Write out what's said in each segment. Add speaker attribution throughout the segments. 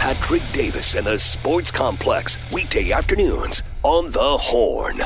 Speaker 1: Patrick Davis and the Sports Complex, weekday afternoons on The Horn.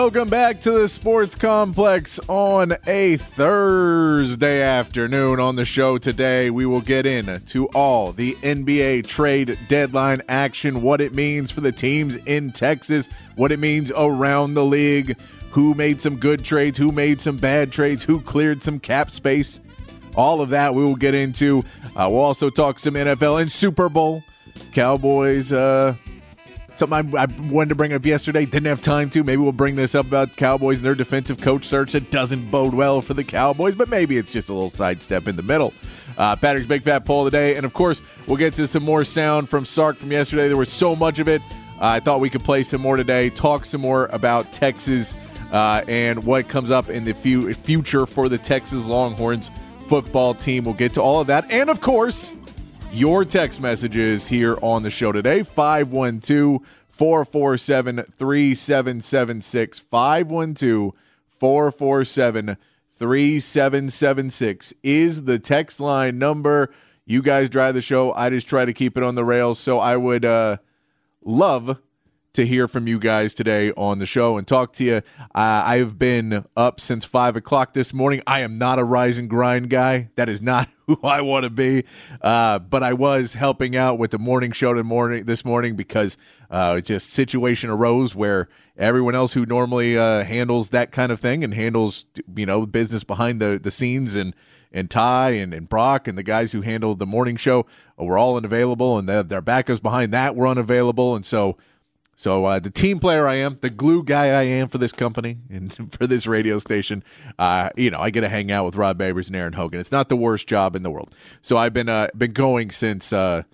Speaker 2: Welcome back to the Sports Complex on a Thursday afternoon. On the show today, we will get into all the NBA trade deadline action, what it means for the teams in Texas, what it means around the league, who made some good trades, who made some bad trades, who cleared some cap space. All of that we will get into. Uh, we'll also talk some NFL and Super Bowl. Cowboys uh, Something I, I, wanted to bring up yesterday, didn't have time to. Maybe we'll bring this up about Cowboys and their defensive coach search that doesn't bode well for the Cowboys, but maybe it's just a little sidestep in the middle. Uh, Patrick's Big Fat Poll of the day. And of course, we'll get to some more sound from Sark from yesterday. There was so much of it. Uh, I thought we could play some more today, talk some more about Texas uh, and what comes up in the fu- future for the Texas Longhorns football team. We'll get to all of that. And of course, your text messages here on the show today 512 447 3776. 512 447 3776 is the text line number. You guys drive the show. I just try to keep it on the rails. So I would uh, love to hear from you guys today on the show and talk to you. Uh, I've been up since five o'clock this morning. I am not a rise and grind guy. That is not who I want to be. Uh, but I was helping out with the morning show this morning, this morning because uh, just situation arose where everyone else who normally uh, handles that kind of thing and handles you know business behind the the scenes and and Ty and, and Brock and the guys who handled the morning show were all unavailable, and their backups behind that were unavailable, and so so uh, the team player I am, the glue guy I am for this company and for this radio station, uh, you know, I get to hang out with Rod Babers and Aaron Hogan. It's not the worst job in the world. So I've been uh, been going since uh,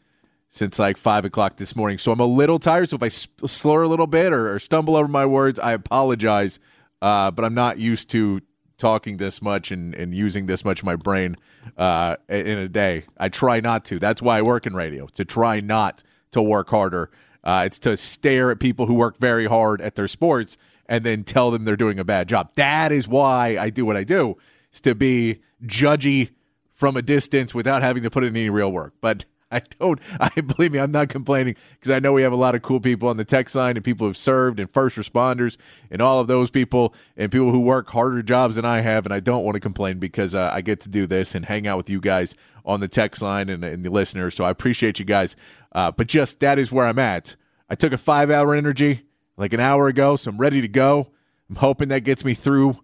Speaker 2: since like five o'clock this morning. So I'm a little tired. So if I slur a little bit or, or stumble over my words, I apologize. Uh, but I'm not used to talking this much and, and using this much of my brain uh, in a day. I try not to. That's why I work in radio to try not to work harder uh, it's to stare at people who work very hard at their sports and then tell them they're doing a bad job. That is why I do what I do. Is to be judgy from a distance without having to put in any real work. But I don't. I believe me. I'm not complaining because I know we have a lot of cool people on the text line and people who've served and first responders and all of those people and people who work harder jobs than I have. And I don't want to complain because uh, I get to do this and hang out with you guys on the text line and, and the listeners. So I appreciate you guys. Uh, but just that is where I'm at. I took a five hour energy like an hour ago, so I'm ready to go. I'm hoping that gets me through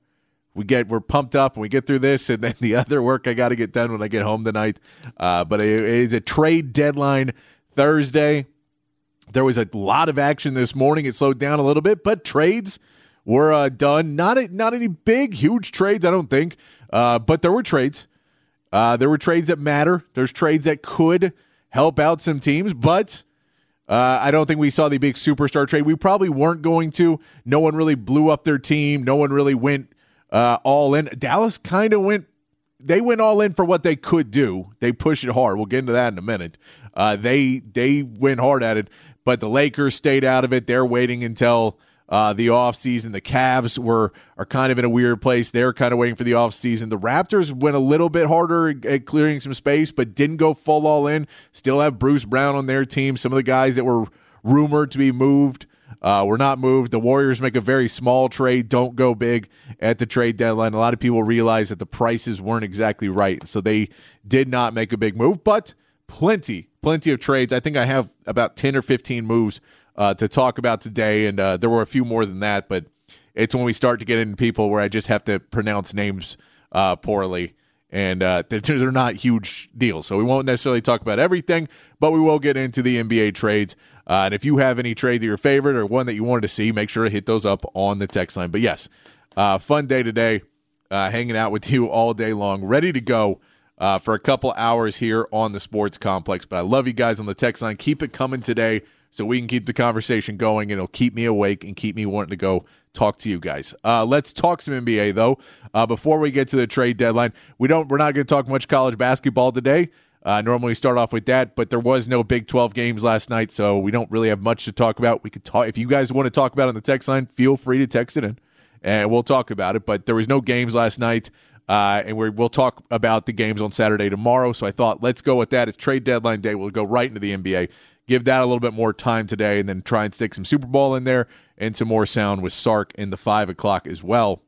Speaker 2: we get we're pumped up and we get through this and then the other work i got to get done when i get home tonight. Uh, but it is a trade deadline thursday. There was a lot of action this morning. It slowed down a little bit but trades were uh, done. Not a, not any big huge trades i don't think. Uh, but there were trades. Uh, there were trades that matter. There's trades that could help out some teams but uh, I don't think we saw the big superstar trade. We probably weren't going to. No one really blew up their team. No one really went uh, all in. Dallas kind of went. They went all in for what they could do. They pushed it hard. We'll get into that in a minute. Uh, they they went hard at it, but the Lakers stayed out of it. They're waiting until uh, the offseason. The Cavs were are kind of in a weird place. They're kind of waiting for the offseason. The Raptors went a little bit harder at clearing some space, but didn't go full all in. Still have Bruce Brown on their team. Some of the guys that were rumored to be moved uh, were not moved. The Warriors make a very small trade, don't go big at the trade deadline. A lot of people realize that the prices weren't exactly right, so they did not make a big move, but plenty, plenty of trades. I think I have about 10 or 15 moves uh, to talk about today, and uh, there were a few more than that, but it's when we start to get into people where I just have to pronounce names uh, poorly and uh, they're not huge deals. So we won't necessarily talk about everything, but we will get into the NBA trades. Uh, and if you have any trade that you're favorite or one that you wanted to see, make sure to hit those up on the text line. But yes, uh, fun day today, uh, hanging out with you all day long, ready to go uh, for a couple hours here on the sports complex. But I love you guys on the text line. Keep it coming today so we can keep the conversation going and it'll keep me awake and keep me wanting to go talk to you guys. Uh, let's talk some NBA though. Uh, before we get to the trade deadline, we don't. We're not going to talk much college basketball today. Uh, normally start off with that, but there was no Big 12 games last night, so we don't really have much to talk about. We could talk if you guys want to talk about on the text line. Feel free to text it in, and we'll talk about it. But there was no games last night. Uh, and we will talk about the games on Saturday tomorrow. So I thought, let's go with that. It's trade deadline day. We'll go right into the NBA give that a little bit more time today and then try and stick some Super Bowl in there and some more sound with Sark in the five o'clock as well.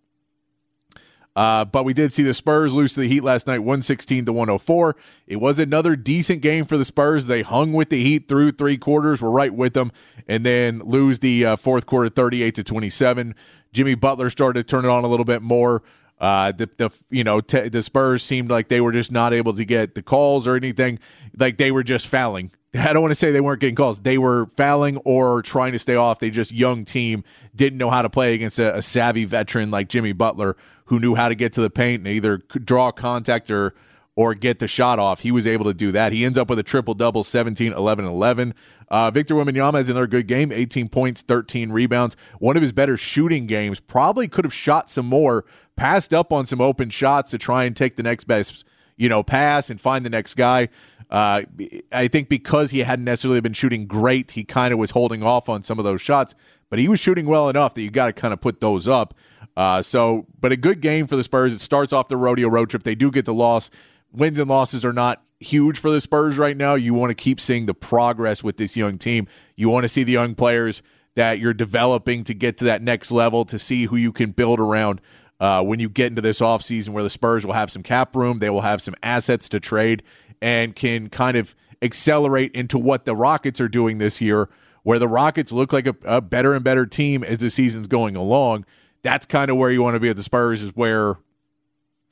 Speaker 2: Uh, but we did see the Spurs lose to the Heat last night, 116 to 104. It was another decent game for the Spurs. They hung with the Heat through three quarters, were right with them, and then lose the uh, fourth quarter 38 to 27. Jimmy Butler started to turn it on a little bit more. Uh, the, the you know t- the Spurs seemed like they were just not able to get the calls or anything, like they were just fouling I don't want to say they weren't getting calls. They were fouling or trying to stay off. They just young team didn't know how to play against a, a, savvy veteran like Jimmy Butler, who knew how to get to the paint and either draw contact or or get the shot off. He was able to do that. He ends up with a triple double, 17, 11, 11. Uh, Victor Wembanyama has another good game, 18 points, 13 rebounds. One of his better shooting games. Probably could have shot some more, passed up on some open shots to try and take the next best, you know, pass and find the next guy. Uh, I think because he hadn't necessarily been shooting great, he kind of was holding off on some of those shots, but he was shooting well enough that you got to kind of put those up. Uh, so, but a good game for the Spurs. It starts off the rodeo road trip. They do get the loss. Wins and losses are not huge for the Spurs right now. You want to keep seeing the progress with this young team. You want to see the young players that you're developing to get to that next level to see who you can build around. Uh, when you get into this offseason where the Spurs will have some cap room, they will have some assets to trade, and can kind of accelerate into what the Rockets are doing this year, where the Rockets look like a, a better and better team as the season's going along. That's kind of where you want to be at the Spurs, is where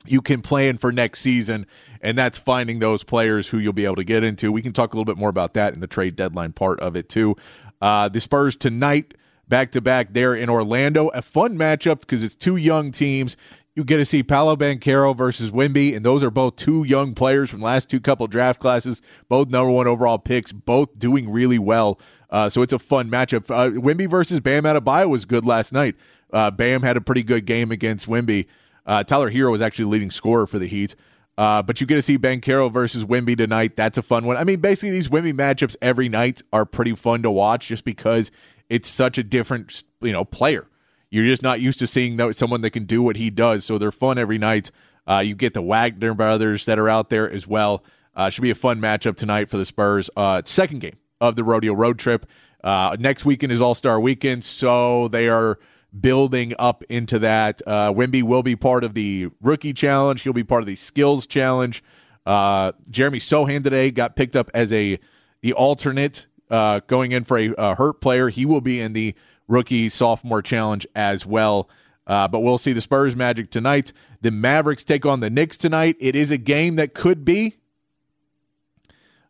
Speaker 2: you can plan for next season, and that's finding those players who you'll be able to get into. We can talk a little bit more about that in the trade deadline part of it, too. Uh, the Spurs tonight, back to back, there in Orlando. A fun matchup because it's two young teams you get to see Paolo Banchero versus Wemby, and those are both two young players from last two couple draft classes, both number one overall picks, both doing really well. Uh, so it's a fun matchup. Uh, Wemby versus Bam Adebayo was good last night. Uh, Bam had a pretty good game against Wemby. Uh, Tyler Herro was actually leading scorer for the Heat. Uh, but you get to see Banchero versus Wemby tonight. That's a fun one. I mean, basically, these Wemby matchups every night are pretty fun to watch just because it's such a different, you know, player. You're just not used to seeing someone that can do what he does. So they're fun every night. Uh, you get the Wagner brothers that are out there as well. Uh, should be a fun matchup tonight for the Spurs. Uh, second game of the rodeo road trip. Uh, next weekend is All Star Weekend, so they are building up into that. Uh, Wemby will be part of the Rookie Challenge. He'll be part of the Skills Challenge. Uh, Jeremy Sochan today got picked up as a the alternate uh, going in for a, a hurt player. He will be in the rookie sophomore challenge as well. Uh, but we'll see the Spurs Magic tonight. The Mavericks take on the Knicks tonight. It is a game that could be,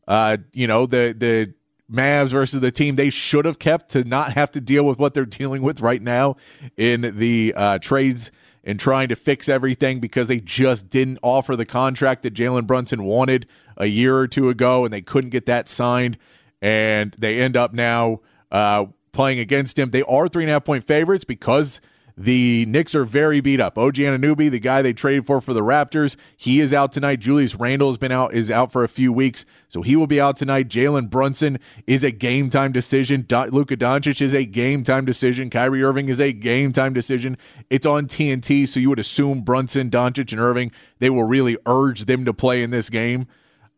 Speaker 2: uh, you know, the the Mavs versus the team they should have kept to not have to deal with what they're dealing with right now in the uh, trades and trying to fix everything because they just didn't offer the contract that Jalen Brunson wanted a year or two ago, and they couldn't get that signed. And they end up now uh, playing against him. They are three and a half point favorites because The Knicks are very beat up. OG Anunoby, the guy they traded for for the Raptors, he is out tonight. Julius Randle has been out, is out for a few weeks, so he will be out tonight. Jalen Brunson is a game time decision. Do- Luka Doncic is a game time decision. Kyrie Irving is a game time decision. It's on TNT, so you would assume Brunson, Doncic, and Irving they will really urge them to play in this game.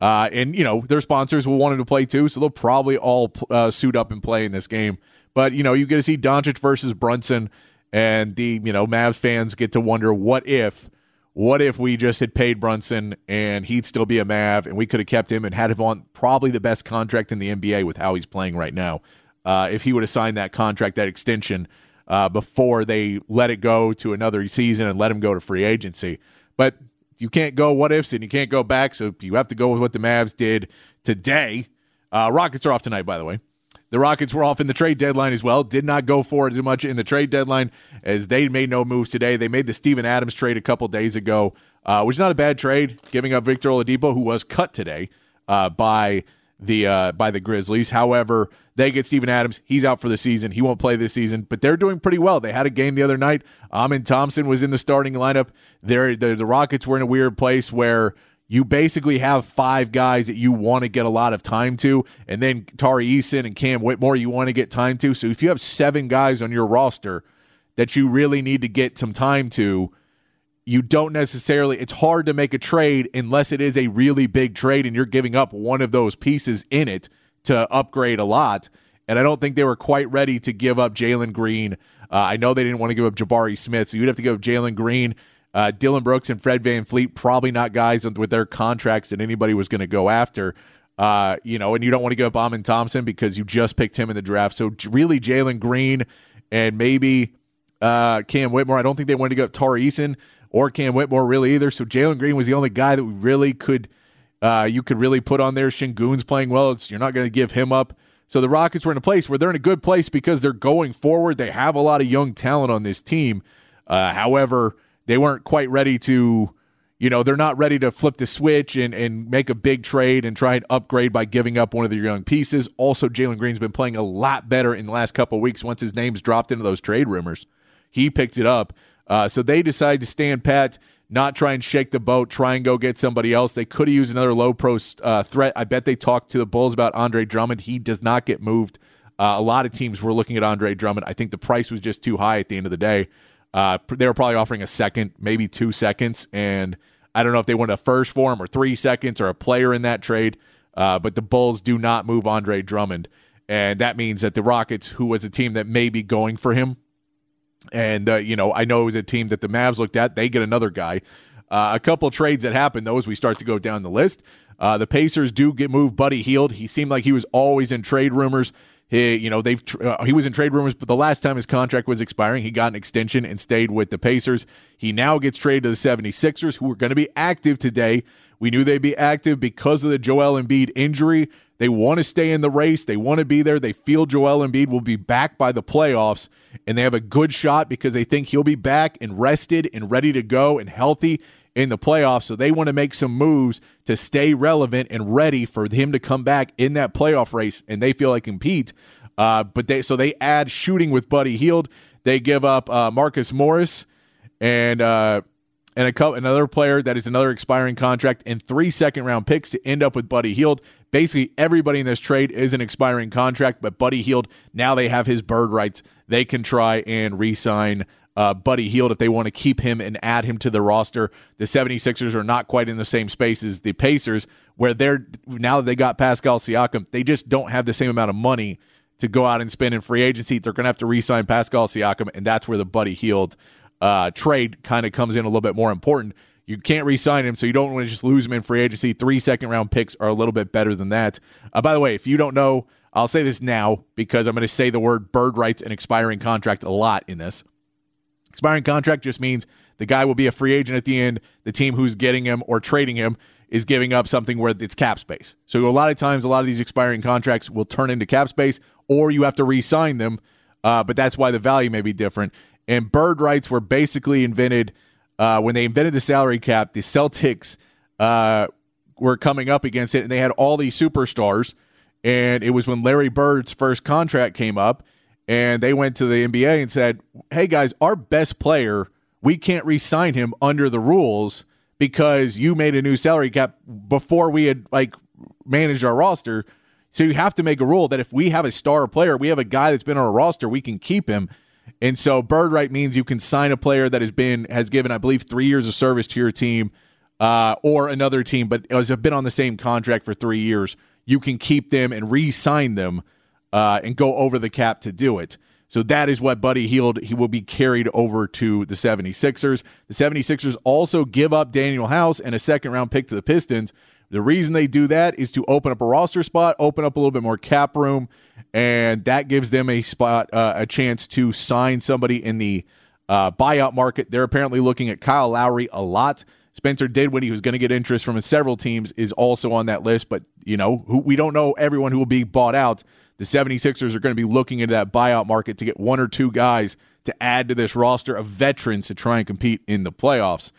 Speaker 2: Uh, and you know their sponsors will want them to play too, so they'll probably all uh, suit up and play in this game. But you know you get to see Doncic versus Brunson and the you know Mavs fans get to wonder what if what if we just had paid Brunson and he'd still be a Mav and we could have kept him and had him on probably the best contract in the NBA with how he's playing right now. Uh, if he would have signed that contract, that extension uh, before they let it go to another season and let him go to free agency, but you can't go what ifs and you can't go back, so you have to go with what the Mavs did today. Uh, Rockets are off tonight, by the way. The Rockets were off in the trade deadline as well. Did not go for it as much in the trade deadline as they made no moves today. They made the Steven Adams trade a couple days ago, uh, which is not a bad trade, giving up Victor Oladipo, who was cut today uh, by the uh, by the Grizzlies. However, they get Steven Adams. He's out for the season. He won't play this season, but they're doing pretty well. They had a game the other night. Amen Thompson was in the starting lineup. The, the Rockets were in a weird place where – you basically have five guys that you want to get a lot of time to, and then Tari Eason and Cam Whitmore you want to get time to. So if you have seven guys on your roster that you really need to get some time to, you don't necessarily it's hard to make a trade unless it is a really big trade and you're giving up one of those pieces in it to upgrade a lot. And I don't think they were quite ready to give up Jalen Green. Uh, I know they didn't want to give up Jabari Smith, so you'd have to give up Jalen Green uh, Dillon Brooks and Fred VanVleet, probably not guys with their contracts that anybody was going to go after. Uh, you know, and you don't want to go Amen Thompson because you just picked him in the draft. So really, Jalen Green and maybe uh, Cam Whitmore. I don't think they wanted to go up Tari Eason or Cam Whitmore really either. So Jalen Green was the only guy that we really could uh, you could really put on there. Sengun's playing well. It's, you're not going to give him up. So the Rockets were in a place where they're in a good place because they're going forward. They have a lot of young talent on this team. Uh, however, they weren't quite ready to you know they're not ready to flip the switch and, and make a big trade and try and upgrade by giving up one of their young pieces. Also jalen green's been playing a lot better in the last couple weeks once his name's dropped into those trade rumors. He picked it up. Uh, so they decided to stand pat not try and shake the boat try and go get somebody else. They could have used another low pro uh, threat. I bet they talked to the bulls about andre drummond. He does not get moved. Uh, a lot of teams were looking at andre drummond. I think the price was just too high at the end of the day uh, they were probably offering a second, maybe two seconds, and I don't know if they wanted a first for him or three seconds or a player in that trade. Uh, but the Bulls do not move Andre Drummond, and that means that the Rockets, who was a team that may be going for him, and uh, you know I know it was a team that the Mavs looked at, they get another guy. Uh, a couple trades that happened though as we start to go down the list. Uh, the Pacers do get moved Buddy Hield. He seemed like he was always in trade rumors. He, you know, they've uh, he was in trade rumors, but the last time his contract was expiring, he got an extension and stayed with the Pacers. He now gets traded to the 76ers, who are going to be active today. We knew they'd be active because of the Joel Embiid injury. They want to stay in the race. They want to be there. They feel Joel Embiid will be back by the playoffs, and they have a good shot because they think he'll be back and rested and ready to go and healthy in the playoffs. So they want to make some moves to stay relevant and ready for him to come back in that playoff race, and they feel like compete. Uh, but they so they add shooting with Buddy Hield. They give up uh, Marcus Morris and uh, and a co- another player that is another expiring contract and three second round picks to end up with Buddy Hield. Basically, everybody in this trade is an expiring contract, but Buddy Hield now they have his bird rights. They can try and re-sign uh, Buddy Hield if they want to keep him and add him to the roster. The 76ers are not quite in the same space as the Pacers, where they're now that they got Pascal Siakam, they just don't have the same amount of money to go out and spend in free agency. They're going to have to re sign Pascal Siakam, and that's where the Buddy Hield uh, trade kind of comes in a little bit more important. You can't re-sign him, so you don't want to just lose him in free agency. Three second round picks are a little bit better than that. Uh, by the way, if you don't know, I'll say this now because I'm going to say the word bird rights and expiring contract a lot in this. Expiring contract just means the guy will be a free agent at the end. The team who's getting him or trading him is giving up something where it's cap space. So a lot of times, a lot of these expiring contracts will turn into cap space, or you have to re-sign them. Uh, but that's why the value may be different. And bird rights were basically invented uh, when they invented the salary cap. The Celtics uh, were coming up against it, and they had all these superstars. And it was when Larry Bird's first contract came up, and they went to the NBA and said, "Hey guys, our best player, we can't re-sign him under the rules because you made a new salary cap before we had like managed our roster." So you have to make a rule that if we have a star player, we have a guy that's been on a roster, we can keep him. And so bird right means you can sign a player that has been has given, I believe, three years of service to your team uh, or another team, but has been on the same contract for three years. You can keep them and re-sign them uh, and go over the cap to do it. So that is what Buddy Hield he will be carried over to the 76ers. The 76ers also give up Danuel House and a second round pick to the Pistons. The reason they do that is to open up a roster spot, open up a little bit more cap room, and that gives them a spot, uh, a chance to sign somebody in the uh, buyout market. They're apparently looking at Kyle Lowry a lot. Spencer did Dinwiddie, who's going to get interest from several teams, is also on that list. But, you know, who, we don't know everyone who will be bought out. The 76ers are going to be looking into that buyout market to get one or two guys to add to this roster of veterans to try and compete in the playoffs.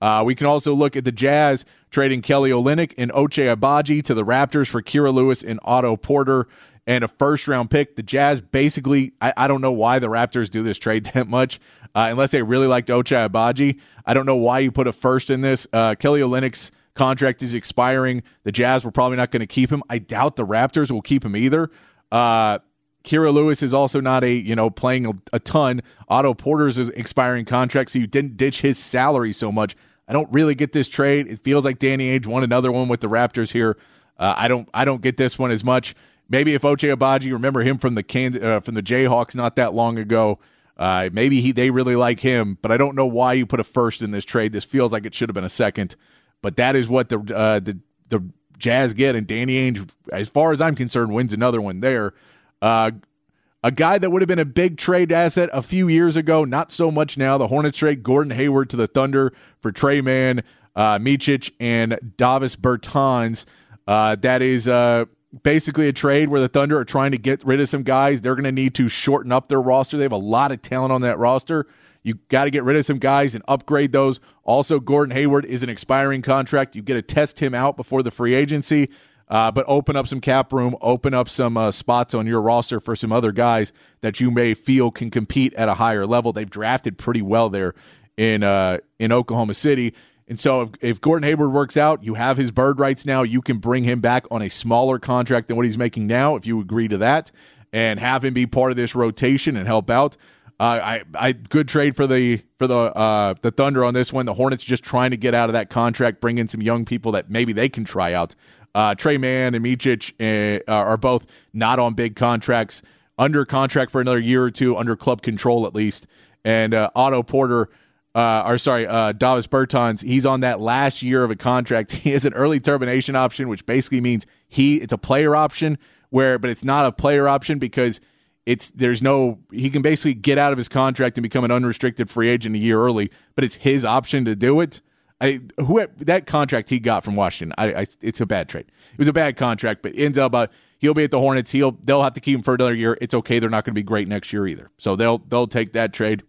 Speaker 2: Uh, we can also look at the Jazz trading Kelly Olynyk and Ochai Agbaji to the Raptors for Kira Lewis and Otto Porter and a first round pick. The Jazz basically, I, I don't know why the Raptors do this trade that much, uh, unless they really liked Ochai Agbaji. I don't know why you put a first in this. Uh, Kelly Olynyk's contract is expiring. The Jazz were probably not going to keep him. I doubt the Raptors will keep him either. Uh, Kira Lewis is also not a you know playing a, a ton. Otto Porter's is expiring contract, so you didn't ditch his salary so much. I don't really get this trade. It feels like Danny Ainge won another one with the Raptors here. Uh, I don't I don't get this one as much. Maybe if Ochai Agbaji, remember him from the Kansas, uh, from the Jayhawks not that long ago. Uh, maybe he they really like him, but I don't know why you put a first in this trade. This feels like it should have been a second, but that is what the uh, the the Jazz get, and Danny Ainge, as far as I'm concerned, wins another one there. Uh, a guy that would have been a big trade asset a few years ago, not so much now. The Hornets trade Gordon Hayward to the Thunder for Tre Mann, uh, and Davis Bertans. Uh, that is uh, basically a trade where the Thunder are trying to get rid of some guys. They're going to need to shorten up their roster. They have a lot of talent on that roster. You got to get rid of some guys and upgrade those. Also, Gordon Hayward is an expiring contract. You get to test him out before the free agency. Uh, but open up some cap room, open up some uh, spots on your roster for some other guys that you may feel can compete at a higher level. They've drafted pretty well there in uh, in Oklahoma City. And so if, if Gordon Hayward works out, you have his bird rights now. You can bring him back on a smaller contract than what he's making now, if you agree to that, and have him be part of this rotation and help out. Uh, I, I, good trade for the for the uh, the Thunder on this one. The Hornets just trying to get out of that contract, bring in some young people that maybe they can try out. Uh, Tre Mann and Micic uh, are both not on big contracts, under contract for another year or two, under club control at least. And uh, Otto Porter, uh, or sorry, uh, Davis Bertans, he's on that last year of a contract. He has an early termination option, which basically means he it's a player option where, but it's not a player option because it's there's no he can basically get out of his contract and become an unrestricted free agent a year early, but it's his option to do it. I who that contract he got from Washington, I, I, it's a bad trade. It was a bad contract, but ends up uh, he'll be at the Hornets. He'll they'll have to keep him for another year. It's okay. They're not going to be great next year either, so they'll they'll take that trade.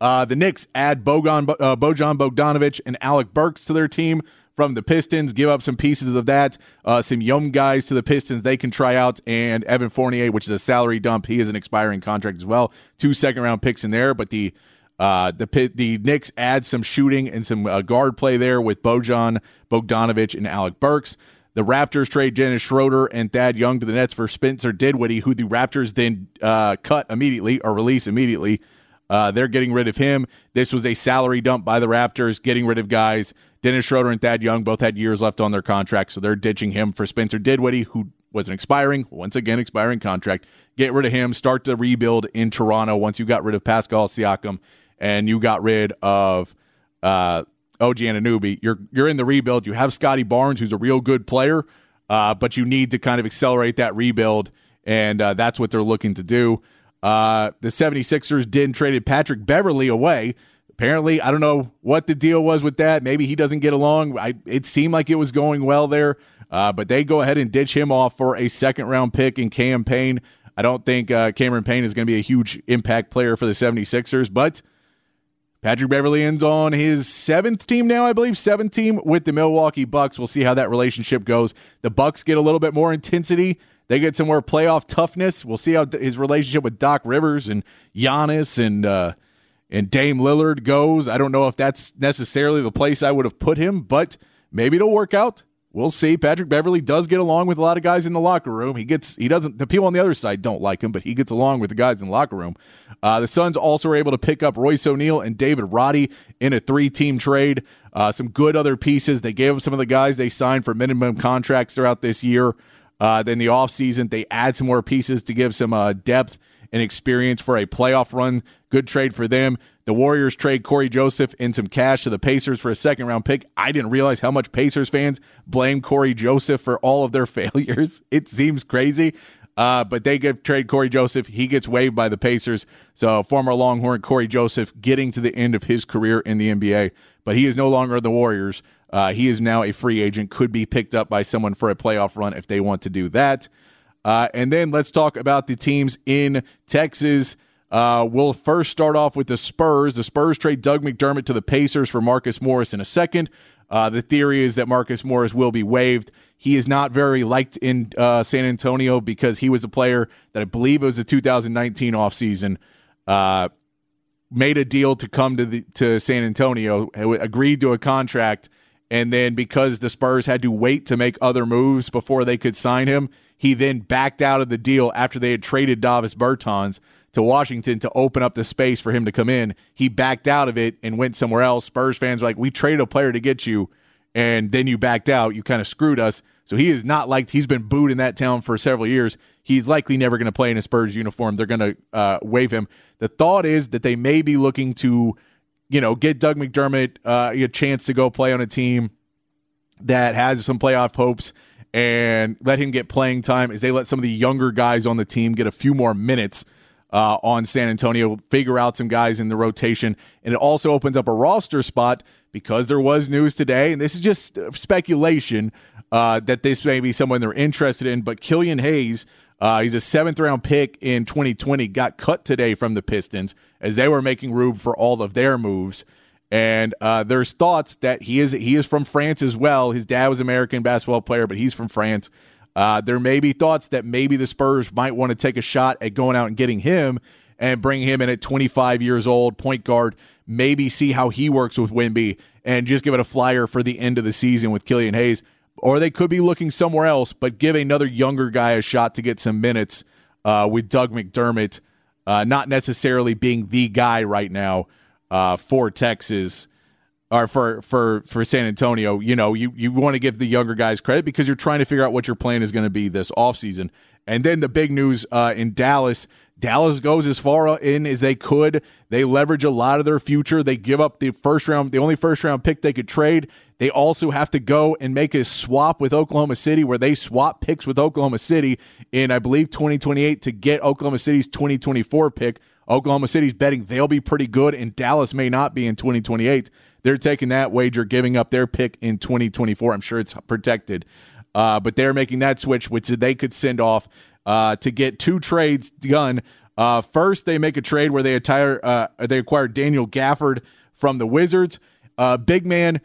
Speaker 2: Uh, the Knicks add Bogan, uh, Bojan Bogdanovic and Alec Burks to their team from the Pistons. Give up some pieces of that. Uh, some young guys to the Pistons they can try out, and Evan Fournier, which is a salary dump. He is an expiring contract as well. Two second round picks in there, but the uh, the the Knicks add some shooting and some uh, guard play there with Bojan Bogdanovic and Alec Burks. The Raptors trade Dennis Schroeder and Thad Young to the Nets for Spencer Dinwiddie, who the Raptors then uh, cut immediately or release immediately. Uh, they're getting rid of him. This was a salary dump by the Raptors, getting rid of guys. Dennis Schroeder and Thad Young both had years left on their contract, so they're ditching him for Spencer Dinwiddie, who was an expiring, once again, expiring contract. Get rid of him, start the rebuild in Toronto once you got rid of Pascal Siakam and you got rid of uh, OG Anunoby, you're you're in the rebuild. You have Scottie Barnes, who's a real good player, uh, but you need to kind of accelerate that rebuild, and uh, that's what they're looking to do. Uh, the 76ers did traded Patrick Beverley away. Apparently, I don't know what the deal was with that. Maybe he doesn't get along. I, it seemed like it was going well there, uh, but they go ahead and ditch him off for a second round pick in Cam Payne. I don't think uh, Cameron Payne is going to be a huge impact player for the 76ers, but – Patrick Beverley ends on his seventh team now, I believe, seventh team with the Milwaukee Bucks. We'll see how that relationship goes. The Bucks get a little bit more intensity They get some more playoff toughness. We'll see how his relationship with Doc Rivers and Giannis and uh, and Dame Lillard goes. I don't know if that's necessarily the place I would have put him, but maybe it'll work out. We'll see. Patrick Beverley does get along with a lot of guys in the locker room. He gets he doesn't the people on the other side don't like him, but he gets along with the guys in the locker room. Uh, the Suns also were able to pick up Royce O'Neale and David Roddy in a three team trade. Uh, some good other pieces. They gave them some of the guys they signed for minimum contracts throughout this year. Uh, then the offseason, they add some more pieces to give some uh, depth and experience for a playoff run. Good trade for them. The Warriors trade Cory Joseph and some cash to the Pacers for a second round pick. I didn't realize how much Pacers fans blame Cory Joseph for all of their failures. It seems crazy. Uh, but they give trade Cory Joseph. He gets waived by the Pacers. So former Longhorn Cory Joseph getting to the end of his career in the NBA, but he is no longer the Warriors. Uh, he is now a free agent. Could be picked up by someone for a playoff run if they want to do that. Uh, and then let's talk about the teams in Texas. Uh, we'll first start off with the Spurs. The Spurs trade Doug McDermott to the Pacers for Marcus Morris in a second. Uh, the theory is that Marcus Morris will be waived. He is not very liked in uh, San Antonio because he was a player that I believe it was the 2019 offseason. Uh, made a deal to come to the to San Antonio, agreed to a contract, and then because the Spurs had to wait to make other moves before they could sign him, he then backed out of the deal after they had traded Davis Bertans to Washington to open up the space for him to come in. He backed out of it and went somewhere else. Spurs fans were like, "We traded a player to get you, and then you backed out. You kind of screwed us." So he is not liked. He's been booed in that town for several years. He's likely never going to play in a Spurs uniform. They're going to uh, waive him. The thought is that they may be looking to, you know, get Doug McDermott uh, a chance to go play on a team that has some playoff hopes and let him get playing time as they let some of the younger guys on the team get a few more minutes uh, on San Antonio, figure out some guys in the rotation. And it also opens up a roster spot because there was news today, and this is just speculation uh, that this may be someone they're interested in. But Killian Hayes, uh, he's a seventh round pick in 2020, got cut today from the Pistons as they were making room for all of their moves. And uh, there's thoughts that he is he is from France as well. His dad was an American basketball player, but he's from France. Uh, there may be thoughts that maybe the Spurs might want to take a shot at going out and getting him and bring him in at 25 years old, point guard. Maybe see how he works with Wemby and just give it a flyer for the end of the season with Killian Hayes. Or they could be looking somewhere else, but give another younger guy a shot to get some minutes uh, with Doug McDermott, uh, not necessarily being the guy right now uh, for Texas or for for for San Antonio, you know, you you want to give the younger guys credit because you're trying to figure out what your plan is going to be this offseason. And then the big news uh, in Dallas, Dallas goes as far in as they could. They leverage a lot of their future. They give up the first round, the only first round pick they could trade. They also have to go and make a swap with Oklahoma City where they swap picks with Oklahoma City in, I believe, 2028 to get Oklahoma City's 2024 pick. Oklahoma City's betting they'll be pretty good, and Dallas may not be in 2028. They're taking that wager, giving up their pick in 2024. I'm sure it's protected. Uh, but they're making that switch, which they could send off uh, to get two trades done. Uh, first, they make a trade where they attire uh, they acquire Daniel Gafford from the Wizards. Uh, big man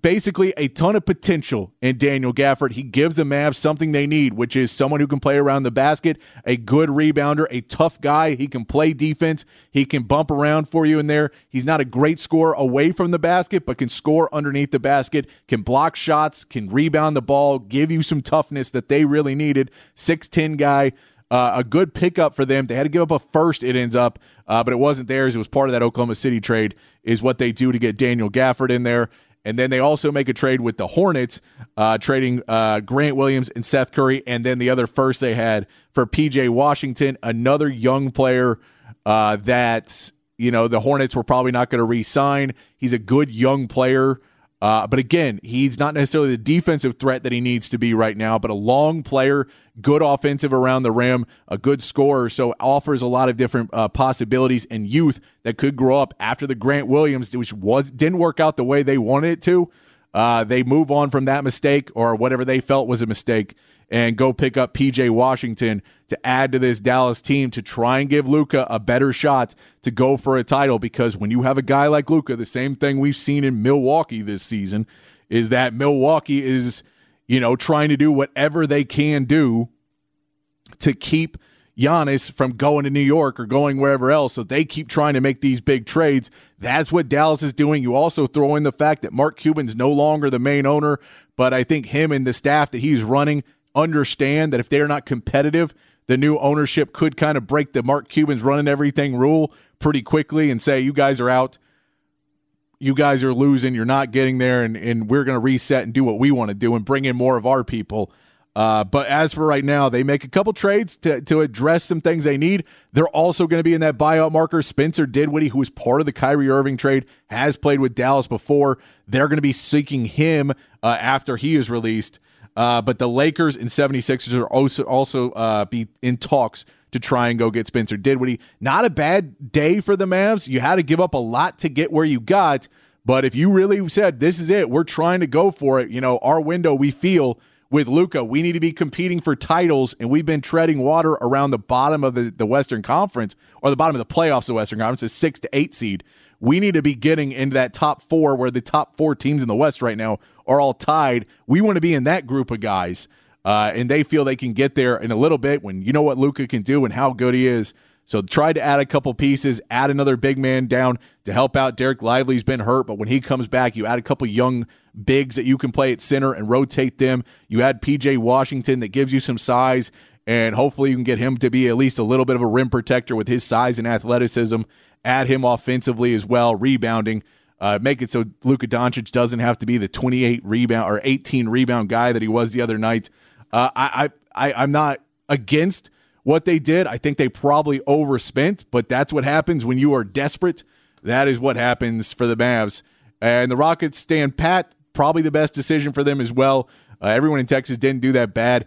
Speaker 2: basically a ton of potential in Daniel Gafford. He gives the Mavs something they need, which is someone who can play around the basket, a good rebounder, a tough guy. He can play defense. He can bump around for you in there. He's not a great scorer away from the basket, but can score underneath the basket, can block shots, can rebound the ball, give you some toughness that they really needed. 6'10 guy. Uh, a good pickup for them. They had to give up a first, it ends up, uh, but it wasn't theirs. It was part of that Oklahoma City trade, is what they do to get Daniel Gafford in there. And then they also make a trade with the Hornets, uh, trading uh, Grant Williams and Seth Curry. And then the other first they had for PJ Washington, another young player uh, that, you know, the Hornets were probably not going to re sign. He's a good young player. Uh, but again, he's not necessarily the defensive threat that he needs to be right now, but a long player, good offensive around the rim, a good scorer. So offers a lot of different uh, possibilities and youth that could grow up after the Grant Williams, which was didn't work out the way they wanted it to. Uh, they move on from that mistake or whatever they felt was a mistake and go pick up PJ Washington to add to this Dallas team to try and give Luka a better shot to go for a title. Because when you have a guy like Luka, the same thing we've seen in Milwaukee this season is that Milwaukee is, you know, trying to do whatever they can do to keep Giannis from going to New York or going wherever else. So they keep trying to make these big trades. That's what Dallas is doing. You also throw in the fact that Mark Cuban's no longer the main owner, but I think him and the staff that he's running understand that if they're not competitive, the new ownership could kind of break the Mark Cuban's running everything rule pretty quickly and say, you guys are out. You guys are losing. You're not getting there. And, and we're going to reset and do what we want to do and bring in more of our people. Uh, but as for right now, they make a couple trades to, to address some things they need. They're also going to be in that buyout marker. Spencer Dinwiddie, who was part of the Kyrie Irving trade, has played with Dallas before. They're going to be seeking him uh, after he is released. Uh, but the Lakers and 76ers are also, also uh, be in talks to try and go get Spencer Dinwiddie. Not a bad day for the Mavs. You had to give up a lot to get where you got. But if you really said, this is it, we're trying to go for it, you know, our window, we feel – with Luka, We need to be competing for titles, and we've been treading water around the bottom of the, the Western Conference or the bottom of the playoffs of the Western Conference, a six to eight seed. We need to be getting into that top four where the top four teams in the West right now are all tied. We want to be in that group of guys. Uh, and they feel they can get there in a little bit when you know what Luka can do and how good he is. So try to add a couple pieces, add another big man down to help out. Dereck Lively's been hurt, but when he comes back, you add a couple young bigs that you can play at center and rotate them. You add PJ Washington that gives you some size, and hopefully you can get him to be at least a little bit of a rim protector with his size and athleticism. Add him offensively as well, rebounding. Uh, make it so Luka Doncic doesn't have to be the 28 rebound or 18 rebound guy that he was the other night. Uh, I, I, I'm not against what they did. I think they probably overspent, but that's what happens when you are desperate. That is what happens for the Mavs. And the Rockets stand pat. Probably the best decision for them as well. Uh, everyone in Texas didn't do that bad.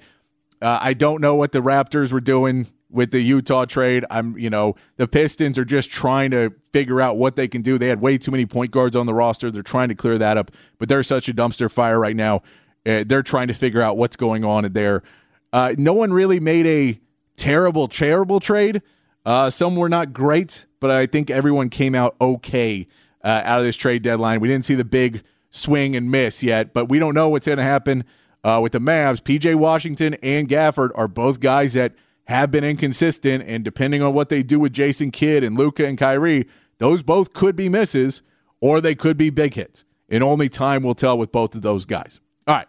Speaker 2: Uh, I don't know what the Raptors were doing with the Utah trade. I'm, you know, the Pistons are just trying to figure out what they can do. They had way too many point guards on the roster. They're trying to clear that up, but they're such a dumpster fire right now. Uh, they're trying to figure out what's going on there. Uh, no one really made a terrible, terrible trade. Uh, some were not great, but I think everyone came out okay uh, out of this trade deadline. We didn't see the big swing and miss yet, but we don't know what's going to happen uh, with the Mavs. PJ Washington and Gafford are both guys that have been inconsistent, and depending on what they do with Jason Kidd and Luka and Kyrie, those both could be misses or they could be big hits. And only time will tell with both of those guys. All right.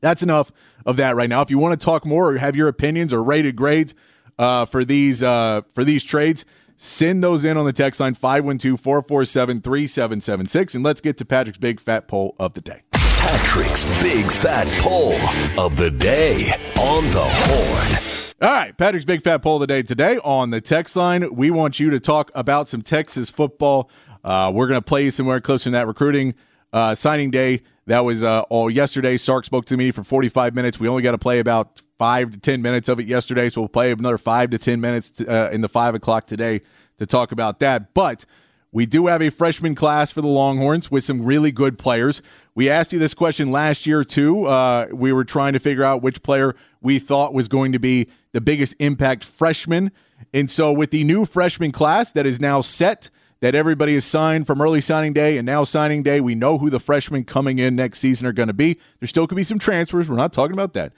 Speaker 2: That's enough of that right now. If you want to talk more or have your opinions or rated grades uh, for these uh, for these trades, send those in on the text line 512-447-3776 and let's get to Patrick's big fat poll of the day.
Speaker 1: Patrick's big fat poll of the day on the horn.
Speaker 2: All right, Patrick's big fat poll of the day today on the text line. We want you to talk about some Texas football. Uh, we're going to play you somewhere close to that recruiting uh, signing day. That was uh, all yesterday. Sark spoke to me for 45 minutes. We only got to play about five to 10 minutes of it yesterday, so we'll play another five to 10 minutes uh, in the five o'clock today to talk about that. But we do have a freshman class for the Longhorns with some really good players. We asked you this question last year, too. Uh, we were trying to figure out which player we thought was going to be the biggest impact freshman. And so, with the new freshman class that is now set, that everybody is signed from early signing day and now signing day. We know who the freshmen coming in next season are going to be. There still could be some transfers. We're not talking about that.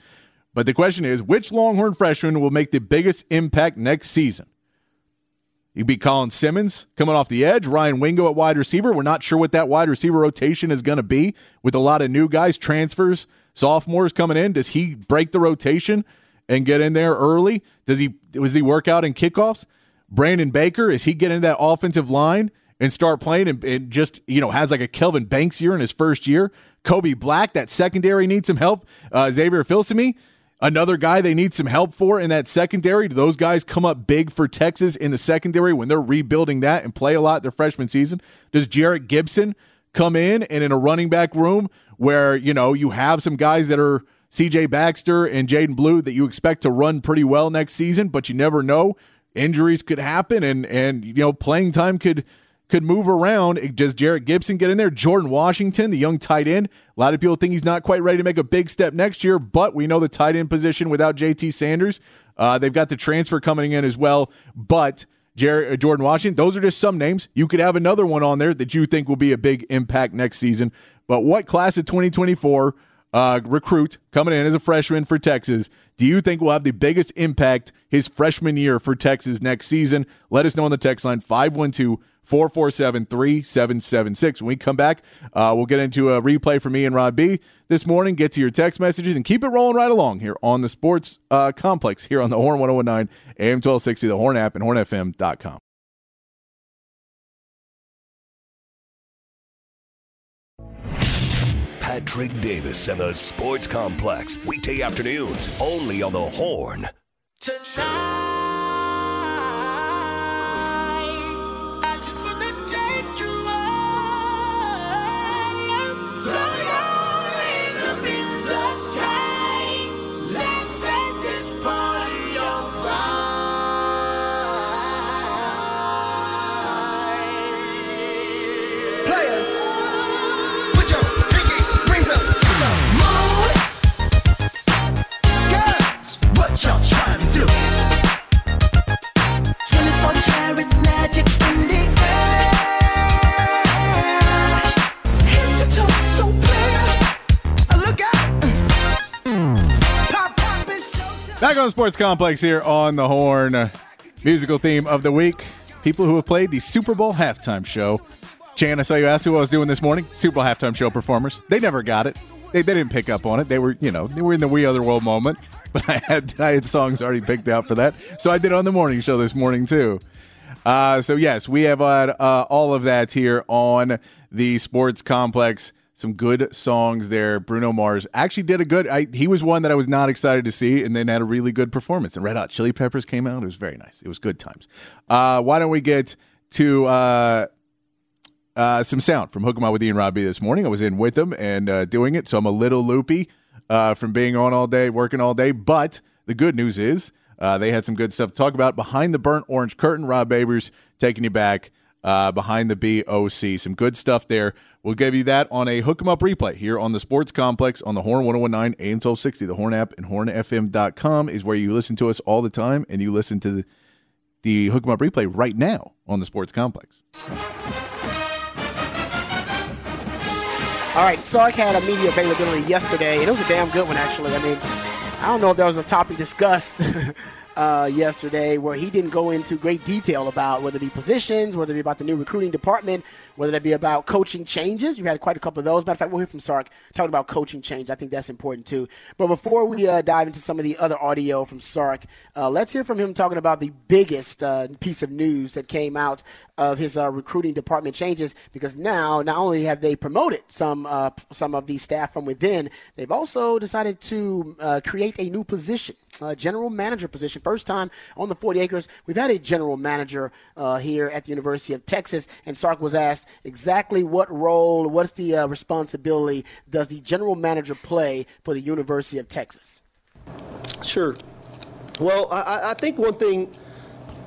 Speaker 2: But the question is, which Longhorn freshman will make the biggest impact next season? You'd be Colin Simmons coming off the edge, Ryan Wingo at wide receiver. We're not sure what that wide receiver rotation is going to be with a lot of new guys, transfers, sophomores coming in. Does he break the rotation and get in there early? Does he does he work out in kickoffs? Brandon Baker, is he getting that offensive line and start playing and, and, just, you know, has like a Kelvin Banks year in his first year? Kobe Black, that secondary needs some help. Uh, Xavier Filsaime, another guy they need some help for in that secondary. Do those guys come up big for Texas in the secondary when they're rebuilding that and play a lot their freshman season? Does Jerrick Gibson come in and in a running back room where, you know, you have some guys that are CJ Baxter and Jaydon Blue that you expect to run pretty well next season, but you never know injuries could happen and and you know playing time could could move around. Does Jerrick Gibson get in there? Jordan Washington, the young tight end. A lot of people think he's not quite ready to make a big step next year, but we know the tight end position without JT Sanders. Uh, they've got the transfer coming in as well, but Jer- uh, Jordan Washington. Those are just some names. You could have another one on there that you think will be a big impact next season. But what class of 2024 uh, recruit coming in as a freshman for Texas, do you think will have the biggest impact his freshman year for Texas next season? Let us know on the text line 512 447 3776. When we come back, uh, we'll get into a replay for me and Rod B this morning, get to your text messages, and keep it rolling right along here on the Sports uh, Complex here on the Horn 1019 AM 1260, the Horn app, and hornfm.com.
Speaker 1: Patrick Davis and the Sports Complex. Weekday afternoons, only on the Horn.
Speaker 3: Tonight.
Speaker 2: Back on the Sports Complex here on the Horn. Musical theme of the week. People who have played the Super Bowl halftime show. Chan, I saw you ask who I was doing this morning. Super Bowl halftime show performers. They never got it. They, they didn't pick up on it. They were, you know, they were in the We Other World moment. But I had I had songs already picked out for that. So I did on the morning show this morning too. Uh, so yes, we have uh, uh, all of that here on the Sports Complex some good songs there. Bruno Mars actually did a good. I, he was one that I was not excited to see, and then had a really good performance. And Red Hot Chili Peppers came out. It was very nice. It was good times. Uh, why don't we get to uh, uh, some sound from Hook 'em Up with Ian Robbie this morning? I was in with them and uh, doing it, so I'm a little loopy uh, from being on all day, working all day. But the good news is uh, they had some good stuff to talk about behind the burnt orange curtain. Rob Babers taking you back Uh, behind the BOC. Some good stuff there. We'll give you that on a hook 'em up replay here on the Sports Complex on the Horn 1019 AM 1260. The Horn app and hornfm.com is where you listen to us all the time and you listen to the, the hook 'em up replay right now on the Sports Complex.
Speaker 4: All right, Sark had a media availability yesterday, and it was a damn good one, actually. I mean, I don't know if there was a topic discussed uh, yesterday where he didn't go into great detail about whether it be positions, whether it be about the new recruiting department, whether it be about coaching changes. You had quite a couple of those. Matter of fact, we'll hear from Sark talking about coaching change. I think that's important too. But before we uh, dive into some of the other audio from Sark, uh, let's hear from him talking about the biggest uh, piece of news that came out of his uh, recruiting department changes. Because now, not only have they promoted some uh, some of the staff from within, they've also decided to create a new position, a general manager position First time on the 40 acres. We've had a general manager uh, here at the University of Texas, and Sark was asked exactly what role, what's the uh, responsibility does the general manager play for the University of Texas?
Speaker 5: Sure. Well, I, I think one thing,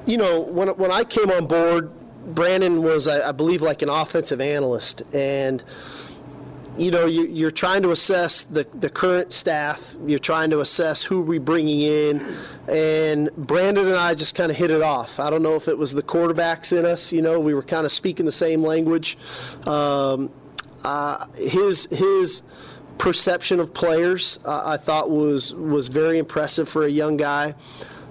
Speaker 5: you know, when, when I came on board, Brandon was, I, I believe, like an offensive analyst. And you know, you, are trying to assess the, the current staff. You're trying to assess who we bringing in, and Brandon and I just kind of hit it off. I don't know if it was the quarterbacks in us. You know, we were kind of speaking the same language. Um, uh, his his perception of players, uh, I thought was was very impressive for a young guy.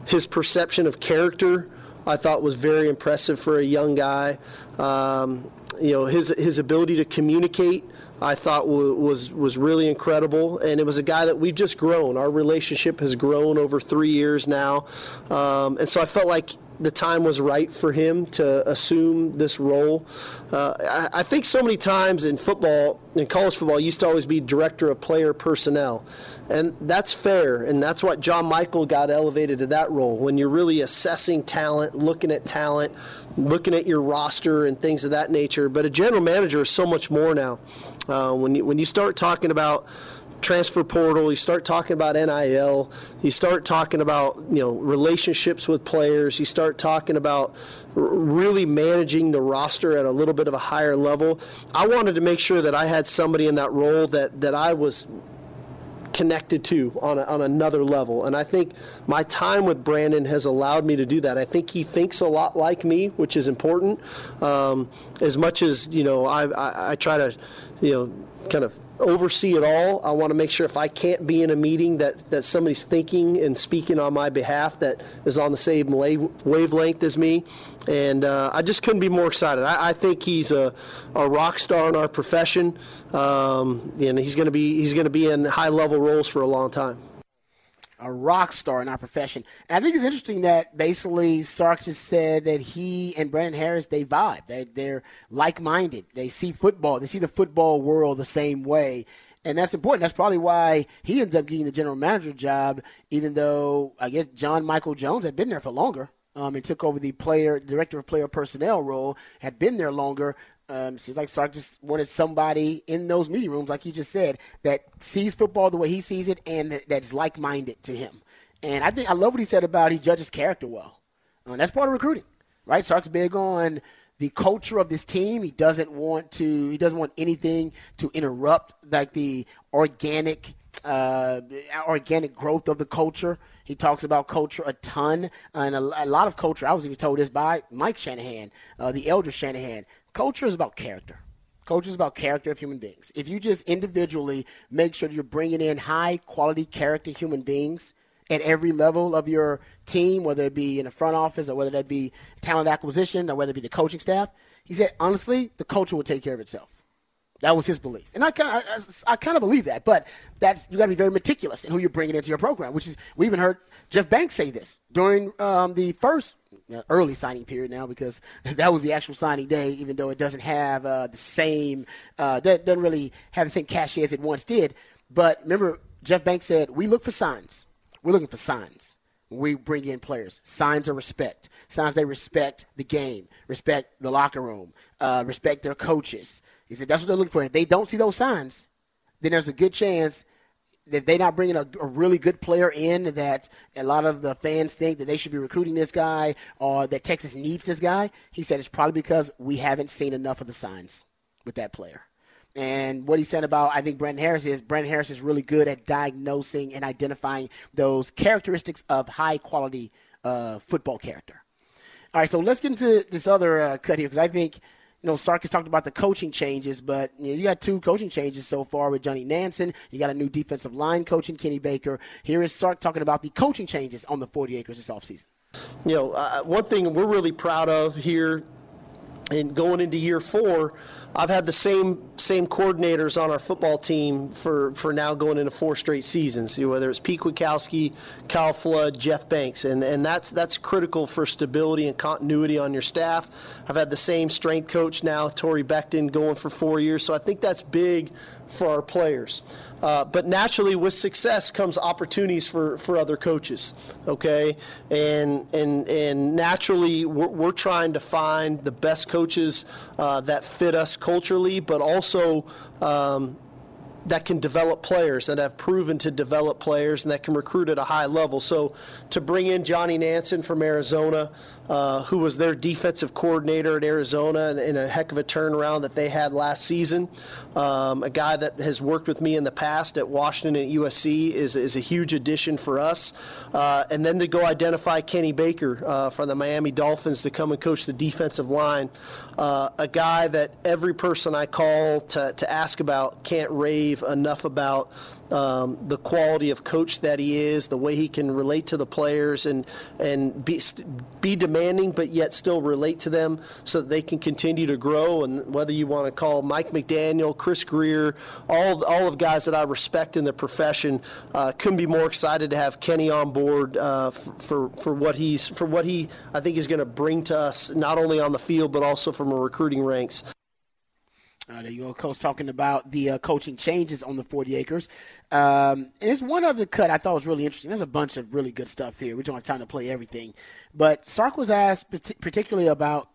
Speaker 5: His perception of character, I thought was very impressive for a young guy. Um, you know, his his ability to communicate. I thought was was really incredible, and it was a guy that we've just grown. Our relationship has grown over three years now, um, and so I felt like the time was right for him to assume this role. Uh, I, I, think so many times in football, in college football, used to always be director of player personnel. And that's fair, and that's what John Michael got elevated to that role. When you're really assessing talent, looking at talent, looking at your roster and things of that nature. But a general manager is so much more now. Uh, when you when you start talking about transfer portal, you start talking about NIL, you start talking about you know relationships with players, you start talking about really managing the roster at a little bit of a higher level. I wanted to make sure that I had somebody in that role that that I was connected to on, a, on another level. And I think my time with Brandon has allowed me to do that. I think he thinks a lot like me, which is important. Um, as much as, you know, I, I, I try to, you know, kind of oversee it all. I want to make sure if I can't be in a meeting that, that somebody's thinking and speaking on my behalf that is on the same wavelength as me. And uh, I just couldn't be more excited. I, I, think he's a, a rock star in our profession, um, and he's going to be he's going to be in high level roles for a long time
Speaker 4: a rock star in our profession. And I think it's interesting that basically Sark just said that he and Brandon Harris they vibe. They they're like minded. They see football. They see the football world the same way. And that's important. That's probably why he ends up getting the general manager job, even though I guess John Michael Jones had been there for longer. Um, and took over the player director of player personnel role, had been there longer. Um, seems like Sark just wanted somebody in those meeting rooms, like you just said, that sees football the way he sees it and that, that's like minded to him. And I think I love what he said about he judges character well. Uh, that's part of recruiting, right? Sark's big on the culture of this team. He doesn't want to. He doesn't want anything to interrupt like the organic. Uh, organic growth of the culture. He talks about culture a ton, and a, a, lot of culture. I was even told this by Mike Shanahan, uh, the elder Shanahan. Culture is about character. Culture is about character of human beings. If you just individually make sure you're bringing in high quality character human beings at every level of your team, whether it be in the front office or whether that be talent acquisition or whether it be the coaching staff, he said, honestly, the culture will take care of itself. That was his belief, and I kind of, I, I kind of believe that. But that's you got to be very meticulous in who you're bringing into your program. Which is we even heard Jeff Banks say this during um, the first early signing period now because that was the actual signing day, even though it doesn't have uh, the same, uh, doesn't really have the same cachet as it once did. But remember, Jeff Banks said, We look for signs. We're looking for signs we bring in players. Signs of respect. Signs they respect the game, respect the locker room, uh, respect their coaches. He said, That's what they're looking for. If they don't see those signs, then there's a good chance that they're not bringing a, a, really good player in that a lot of the fans think that they should be recruiting this guy or that Texas needs this guy. He said it's probably because we haven't seen enough of the signs with that player. And what he said about, I think, Brandon Harris is Brandon Harris is really good at diagnosing and identifying those characteristics of high quality uh, football character. All right, so let's get into this other uh, cut here because I think – you know, Sark has talked about the coaching changes, but you, know, you got two coaching changes so far with Johnny Nansen. You got a new defensive line coach in Kenny Baker. Here is Sark talking about the coaching changes on the 40 acres this offseason.
Speaker 5: You know, uh, one thing we're really proud of here and going into year four, I've had the same same coordinators on our football team for, for now going into four straight seasons. Whether it's Pete Kwiatkowski, Kyle Flood, Jeff Banks, and and that's that's critical for stability and continuity on your staff. I've had the same strength coach now, Torre Becton, going for four years, so I think that's big for our players. Uh, but naturally, with success comes opportunities for, for other coaches. Okay, and and and naturally, we're, we're trying to find the best coaches uh, that fit us culturally, but also um, that can develop players that have proven to develop players and that can recruit at a high level. So to bring in Johnny Nansen from Arizona, uh, who was their defensive coordinator at Arizona in, in, a heck of a turnaround that they had last season, um, a guy that has worked with me in the past at Washington and USC is, is a huge addition for us. Uh, and then to go identify Kenny Baker uh, from the Miami Dolphins to come and coach the defensive line, uh, a guy that every person I call to, to ask about can't rave enough about um, the quality of coach that he is, the way he can relate to the players and and be be demanding, but yet still relate to them, so that they can continue to grow. And whether you want to call Mike McDaniel, Chris Grier, all all of guys that I respect in the profession, uh, couldn't be more excited to have Kenny on board uh, for, for for what he's for what he I think is going to bring to us not only on the field but also from a recruiting ranks.
Speaker 4: Uh, there you go, coach, talking about the uh, coaching changes on the 40 acres. Um, and there's one other cut I thought was really interesting. There's a bunch of really good stuff here. We don't have time to play everything. But Sark was asked particularly about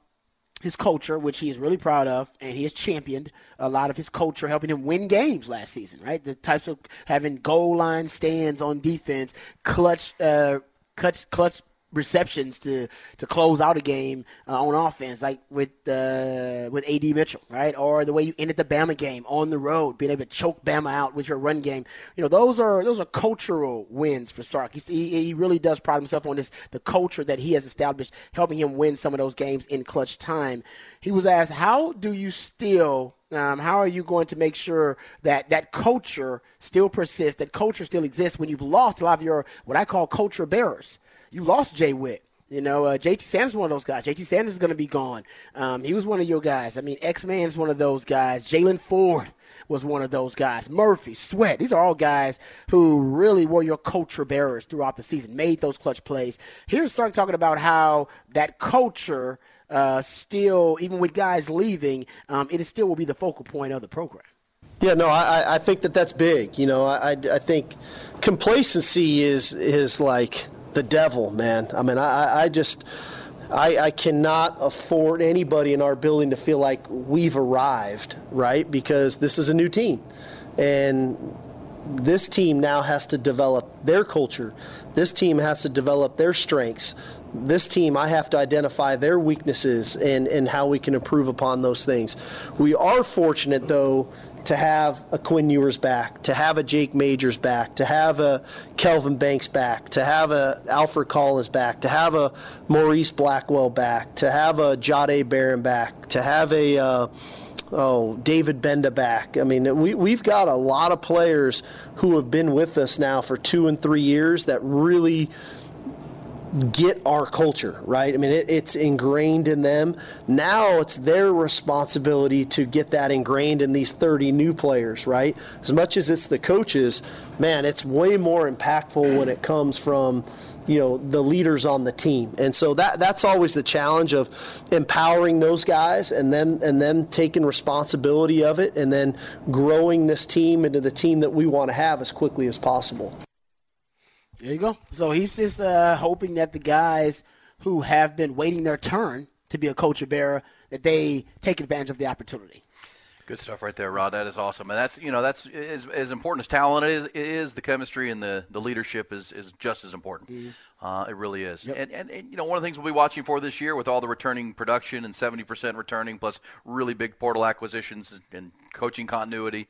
Speaker 4: his culture, which he is really proud of, and he has championed a lot of his culture, helping him win games last season, right? The types of having goal line stands on defense, clutch, uh, clutch, clutch receptions to to close out a game uh, on offense, like with uh, with AD Mitchell, right? Or the way you ended the Bama game on the road, being able to choke Bama out with your run game. You know, those are those are cultural wins for Sark. He, he really does pride himself on this the culture that he has established, helping him win some of those games in clutch time. He was asked, "How do you still Um, how are you going to make sure that that culture still persists, that culture still exists when you've lost a lot of your what I call culture bearers? You lost Jay Witt. You know, uh, JT Sanders is one of those guys. JT Sanders is going to be gone. Um, he was one of your guys. I mean, X Man's one of those guys. Jaylan Ford was one of those guys. Murphy, Sweat. These are all guys who really were your culture bearers throughout the season, made those clutch plays. Here's Sark talking about how that culture uh, still, even with guys leaving, um, it still will be the focal point of the program.
Speaker 5: Yeah, no, I, I think that that's big. You know, I, I think complacency is is like the devil, man. I mean, I, I just. I, I, cannot afford anybody in our building to feel like we've arrived, right? Because this is a new team. And this team now has to develop their culture. This team has to develop their strengths. This team, I have to identify their weaknesses and, and how we can improve upon those things. We are fortunate, though, to have a Quinn Ewers back, to have a Jake Majors back, to have a Kelvin Banks back, to have a Alfred Collins back, to have a Maurice Blackwell back, to have a Jahdae Barron back, to have a uh, oh David Gbenda back. I mean, we we've got a lot of players who have been with us now for two and three years that really get our culture, right? I mean, it, it's ingrained in them. Now it's their responsibility to get that ingrained in these 30 new players, right? As much as it's the coaches, man, it's way more impactful when it comes from you know the leaders on the team and so that that's always the challenge of empowering those guys and then and then taking responsibility of it and then growing this team into the team that we want to have as quickly as possible
Speaker 4: there you go. So he's just uh, hoping that the guys who have been waiting their turn to be a culture bearer that they take advantage of the opportunity.
Speaker 3: Good stuff right there, Rod. That is awesome, and that's you know that's as, as important as talent is. Is the chemistry and the, the leadership is, is just as important. Mm-hmm. Uh, it really is. Yep. And, and, and, you know one of the things we'll be watching for this year with all the returning production and seventy percent returning plus really big portal acquisitions and coaching continuity.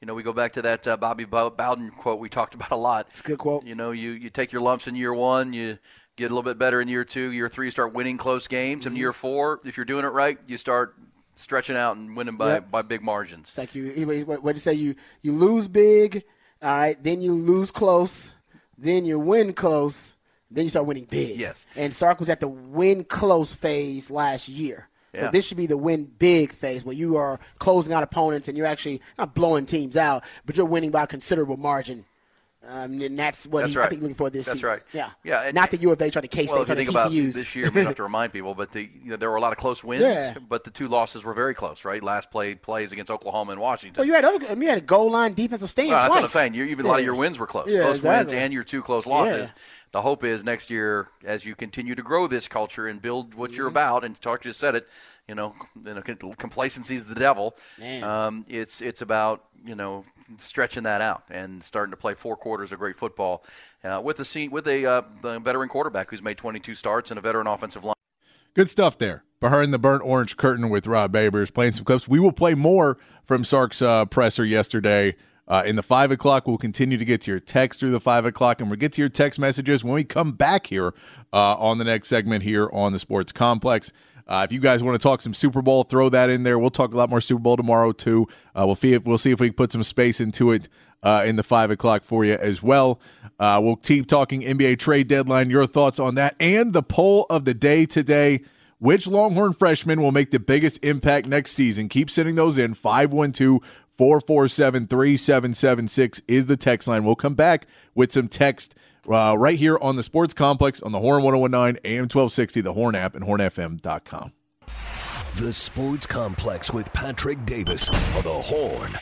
Speaker 3: You know, we go back to that uh, Bobby Bowden quote we talked about a lot.
Speaker 4: It's a good quote.
Speaker 3: You know, you, you take your lumps in year one, you get a little bit better in year two, year three, you start winning close games, mm-hmm. and year four, if you're doing it right, you start stretching out and winning by, yep. by big margins.
Speaker 4: It's like you, what do you say? You you lose big, all right, then you lose close, then you win close, then you start winning big.
Speaker 3: Yes.
Speaker 4: And Sark was at the win close phase last year. So
Speaker 3: yeah.
Speaker 4: this should be the win big phase where you are closing out opponents and you're actually not blowing teams out, but you're winning by a considerable margin. Um, and that's what
Speaker 3: that's
Speaker 4: he's
Speaker 3: right.
Speaker 4: I think looking for this
Speaker 3: that's
Speaker 4: season.
Speaker 3: right.
Speaker 4: Yeah,
Speaker 3: yeah. And,
Speaker 4: not the U of A trying to K State
Speaker 3: well,
Speaker 4: trying
Speaker 3: to
Speaker 4: TCUs.
Speaker 3: this year. We have to remind people, but the you know, there were a lot of close wins,
Speaker 4: yeah.
Speaker 3: but the two losses were very close. Right, last play plays against Oklahoma and Washington.
Speaker 4: Well, you had other, you had a goal line defensive stand
Speaker 3: well,
Speaker 4: twice.
Speaker 3: That's what I'm saying. You, even yeah. a lot of your wins were close.
Speaker 4: Yeah,
Speaker 3: close
Speaker 4: exactly.
Speaker 3: wins and your two close losses.
Speaker 4: Yeah.
Speaker 3: The hope is next year, as you continue to grow this culture and build what
Speaker 4: Mm-hmm.
Speaker 3: you're about, and Sark just said it, you know, you know complacency is the devil. Um, it's it's about you know stretching that out and starting to play four quarters of great football uh, with a with a uh, veteran quarterback who's made 22 starts and a veteran offensive line.
Speaker 2: Good stuff there. Behind the burnt orange curtain with Rob Babers playing some clips. We will play more from Sark's uh, presser yesterday. Uh, in the five o'clock, we'll continue to get to your text through the five o'clock, and we'll get to your text messages when we come back here uh, on the next segment here on the Sports Complex. Uh, if you guys want to talk some Super Bowl, throw that in there. We'll talk a lot more Super Bowl tomorrow too. Uh, we'll see if we'll see if we can put some space into it uh, in the five o'clock for you as well. Uh, we'll keep talking NBA trade deadline. Your thoughts on that and the poll of the day today. Which Longhorn freshman will make the biggest impact next season? Keep sending those in. 512 447 3776 is the text line. We'll come back with some text uh, right here on the Sports Complex on the Horn 1019 AM 1260, the Horn app, and hornfm.com.
Speaker 1: The Sports Complex with Patrick Davis on the Horn.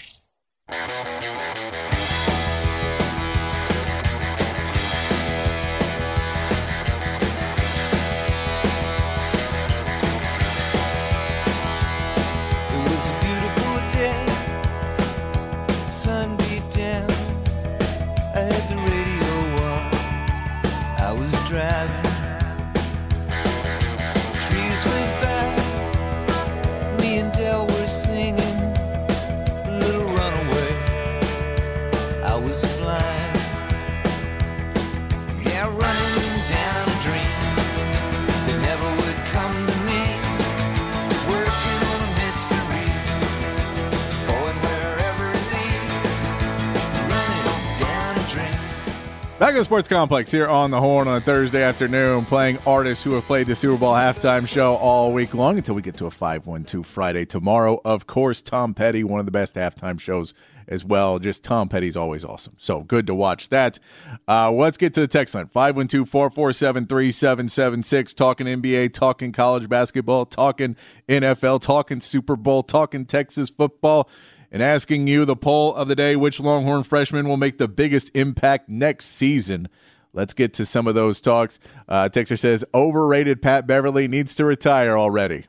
Speaker 2: Back to the Sports Complex here on the Horn on a Thursday afternoon, playing artists who have played the Super Bowl halftime show all week long until we get to a 512 Friday tomorrow. Of course, Tom Petty, one of the best halftime shows as well. Just Tom Petty's always awesome. So good to watch that. Uh, let's get to the text line 512 447 3776. Talking NBA, talking college basketball, talking NFL, talking Super Bowl, talking Texas football and asking you the poll of the day which Longhorn freshman will make the biggest impact next season. Let's get to some of those talks. Uh, Texter says, overrated Pat Beverley needs to retire already.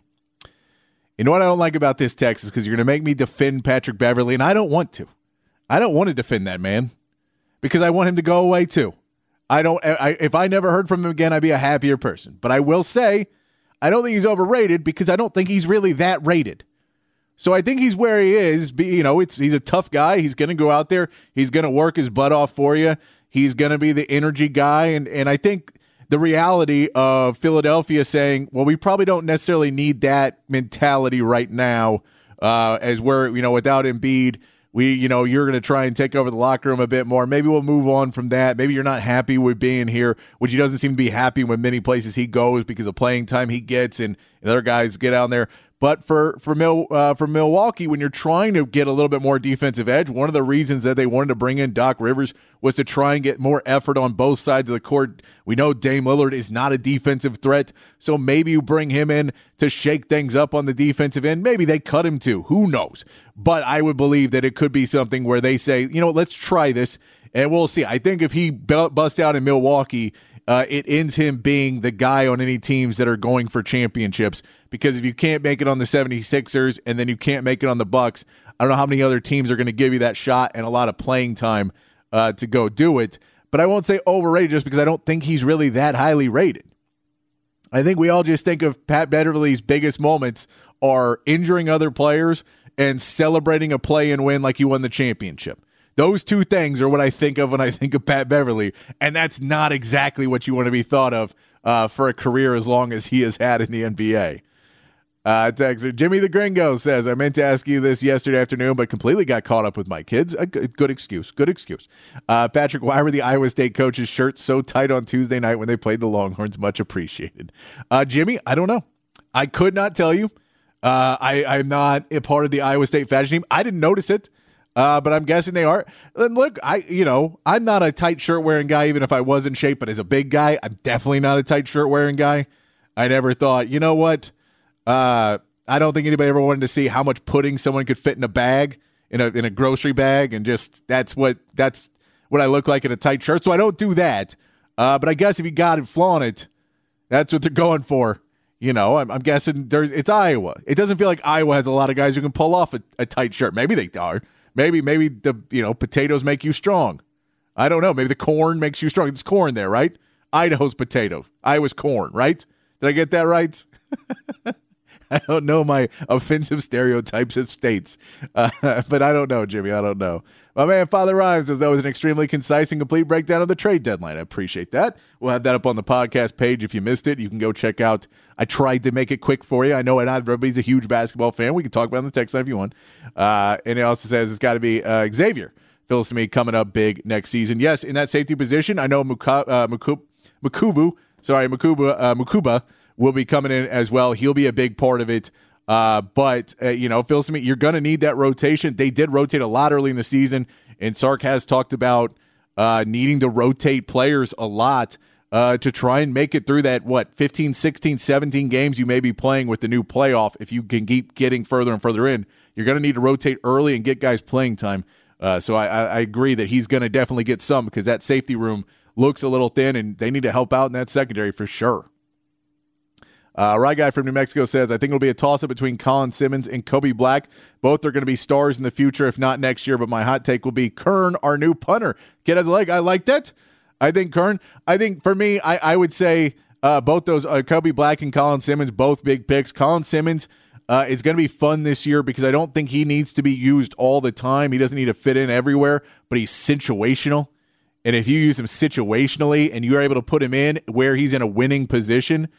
Speaker 2: You know what I don't like about this text is because you're going to make me defend Patrick Beverley, and I don't want to. I don't want to defend that man because I want him to go away too. I don't. I, if I never heard from him again, I'd be a happier person. But I will say, I don't think he's overrated because I don't think he's really that rated. So I think he's where he is. You know, it's he's a tough guy. He's going to go out there. He's going to work his butt off for you. He's going to be the energy guy, and and I think the reality of Philadelphia saying, well, we probably don't necessarily need that mentality right now, uh, as we're you know without Embiid. We, you know, you're going to try and take over the locker room a bit more. Maybe we'll move on from that. Maybe you're not happy with being here, which he doesn't seem to be happy with many places he goes because of playing time he gets and, and other guys get out there. But for for Mil, uh, for Milwaukee, when you're trying to get a little bit more defensive edge, one of the reasons that they wanted to bring in Doc Rivers was to try and get more effort on both sides of the court. We know Dame Lillard is not a defensive threat, so maybe you bring him in to shake things up on the defensive end. Maybe they cut him too. Who knows? But I would believe that it could be something where they say, you know, let's try this, and we'll see. I think if he busts out in Milwaukee uh, it ends him being the guy on any teams that are going for championships. Because if you can't make it on the 76ers and then you can't make it on the Bucks, I don't know how many other teams are going to give you that shot and a lot of playing time uh, to go do it. But I won't say overrated just because I don't think he's really that highly rated. I think we all just think of Pat Beverley's biggest moments are injuring other players and celebrating a play and win like he won the championship. Those two things are what I think of when I think of Pat Beverley, and that's not exactly what you want to be thought of uh, for a career as long as he has had in the NBA. Uh, texter Jimmy the Gringo says, I meant to ask you this yesterday afternoon, but completely got caught up with my kids. A good, excuse. Good excuse. Uh, Patrick, why were the Iowa State coaches' shirts so tight on Tuesday night when they played the Longhorns? Much appreciated. Uh, Jimmy, I don't know. I could not tell you. Uh, I, I'm not a part of the Iowa State fashion team. I didn't notice it. Uh, but I'm guessing they are. And look, I you know I'm not a tight shirt wearing guy, even if I was in shape. But as a big guy, I'm definitely not a tight shirt wearing guy. I never thought, you know what? Uh, I don't think anybody ever wanted to see how much pudding someone could fit in a bag in a in a grocery bag, and just that's what that's what I look like in a tight shirt. So I don't do that. Uh, but I guess if you got it, flaunt it. That's what they're going for. You know, I'm, I'm, guessing there's it's Iowa. It doesn't feel like Iowa has a lot of guys who can pull off a, a tight shirt. Maybe they are. Maybe maybe the you know potatoes make you strong. I don't know. Maybe the corn makes you strong. It's corn there, right? Idaho's potato. Iowa's corn, right? Did I get that right? I don't know my offensive stereotypes of states, uh, but I don't know, Jimmy. I don't know. My man, Father Rhymes, says that was an extremely concise and complete breakdown of the trade deadline. I appreciate that. We'll have that up on the podcast page. If you missed it, you can go check out. I tried to make it quick for you. I know not everybody's a huge basketball fan. We can talk about it on the text line if you want. Uh, and it also says it's got to be uh, Xavier. Filsaime coming up big next season. Yes, in that safety position, I know Muka, uh, Mukubu, sorry, Mukuba, uh, Mukuba will be coming in as well. He'll be a big part of it. Uh, but, uh, you know, feels to me you're going to need that rotation. They did rotate a lot early in the season, and Sark has talked about uh, needing to rotate players a lot uh, to try and make it through that, what, 15, 16, 17 games you may be playing with the new playoff. If you can keep getting further and further in, you're going to need to rotate early and get guys playing time. Uh, so I, I agree that he's going to definitely get some because that safety room looks a little thin, and they need to help out in that secondary for sure. Uh, right guy from New Mexico says, I think it'll be a toss up between Colin Simmons and Kobe Black. Both are going to be stars in the future, if not next year. But my hot take will be Kern, our new punter. Get his leg. I like that. I think Kern, I think for me, I, I would say uh, both those, uh, Kobe Black and Colin Simmons, both big picks. Colin Simmons uh, is going to be fun this year because I don't think he needs to be used all the time. He doesn't need to fit in everywhere, but he's situational. And if you use him situationally and you're able to put him in where he's in a winning position,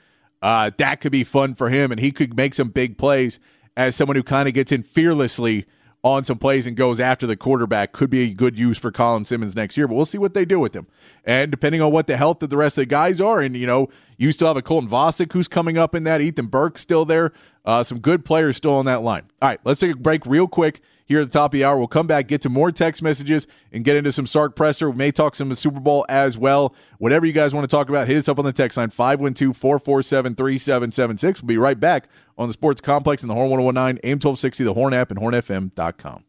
Speaker 2: uh, that could be fun for him, and he could make some big plays as someone who kind of gets in fearlessly on some plays and goes after the quarterback could be a good use for Colin Simmons next year. But we'll see what they do with him. And depending on what the health of the rest of the guys are, and you know, you still have a Colton Vasek who's coming up in that. Ethan Burke still there. Uh, some good players still on that line. All right, let's take a break real quick here at the top of the hour. We'll come back, get to more text messages, and get into some Sark presser. We may talk some of the Super Bowl as well. Whatever you guys want to talk about, hit us up on the text line 512 447 3776. We'll be right back on the Sports Complex in the Horn 1019, AM 1260, the Horn app, and hornfm.com.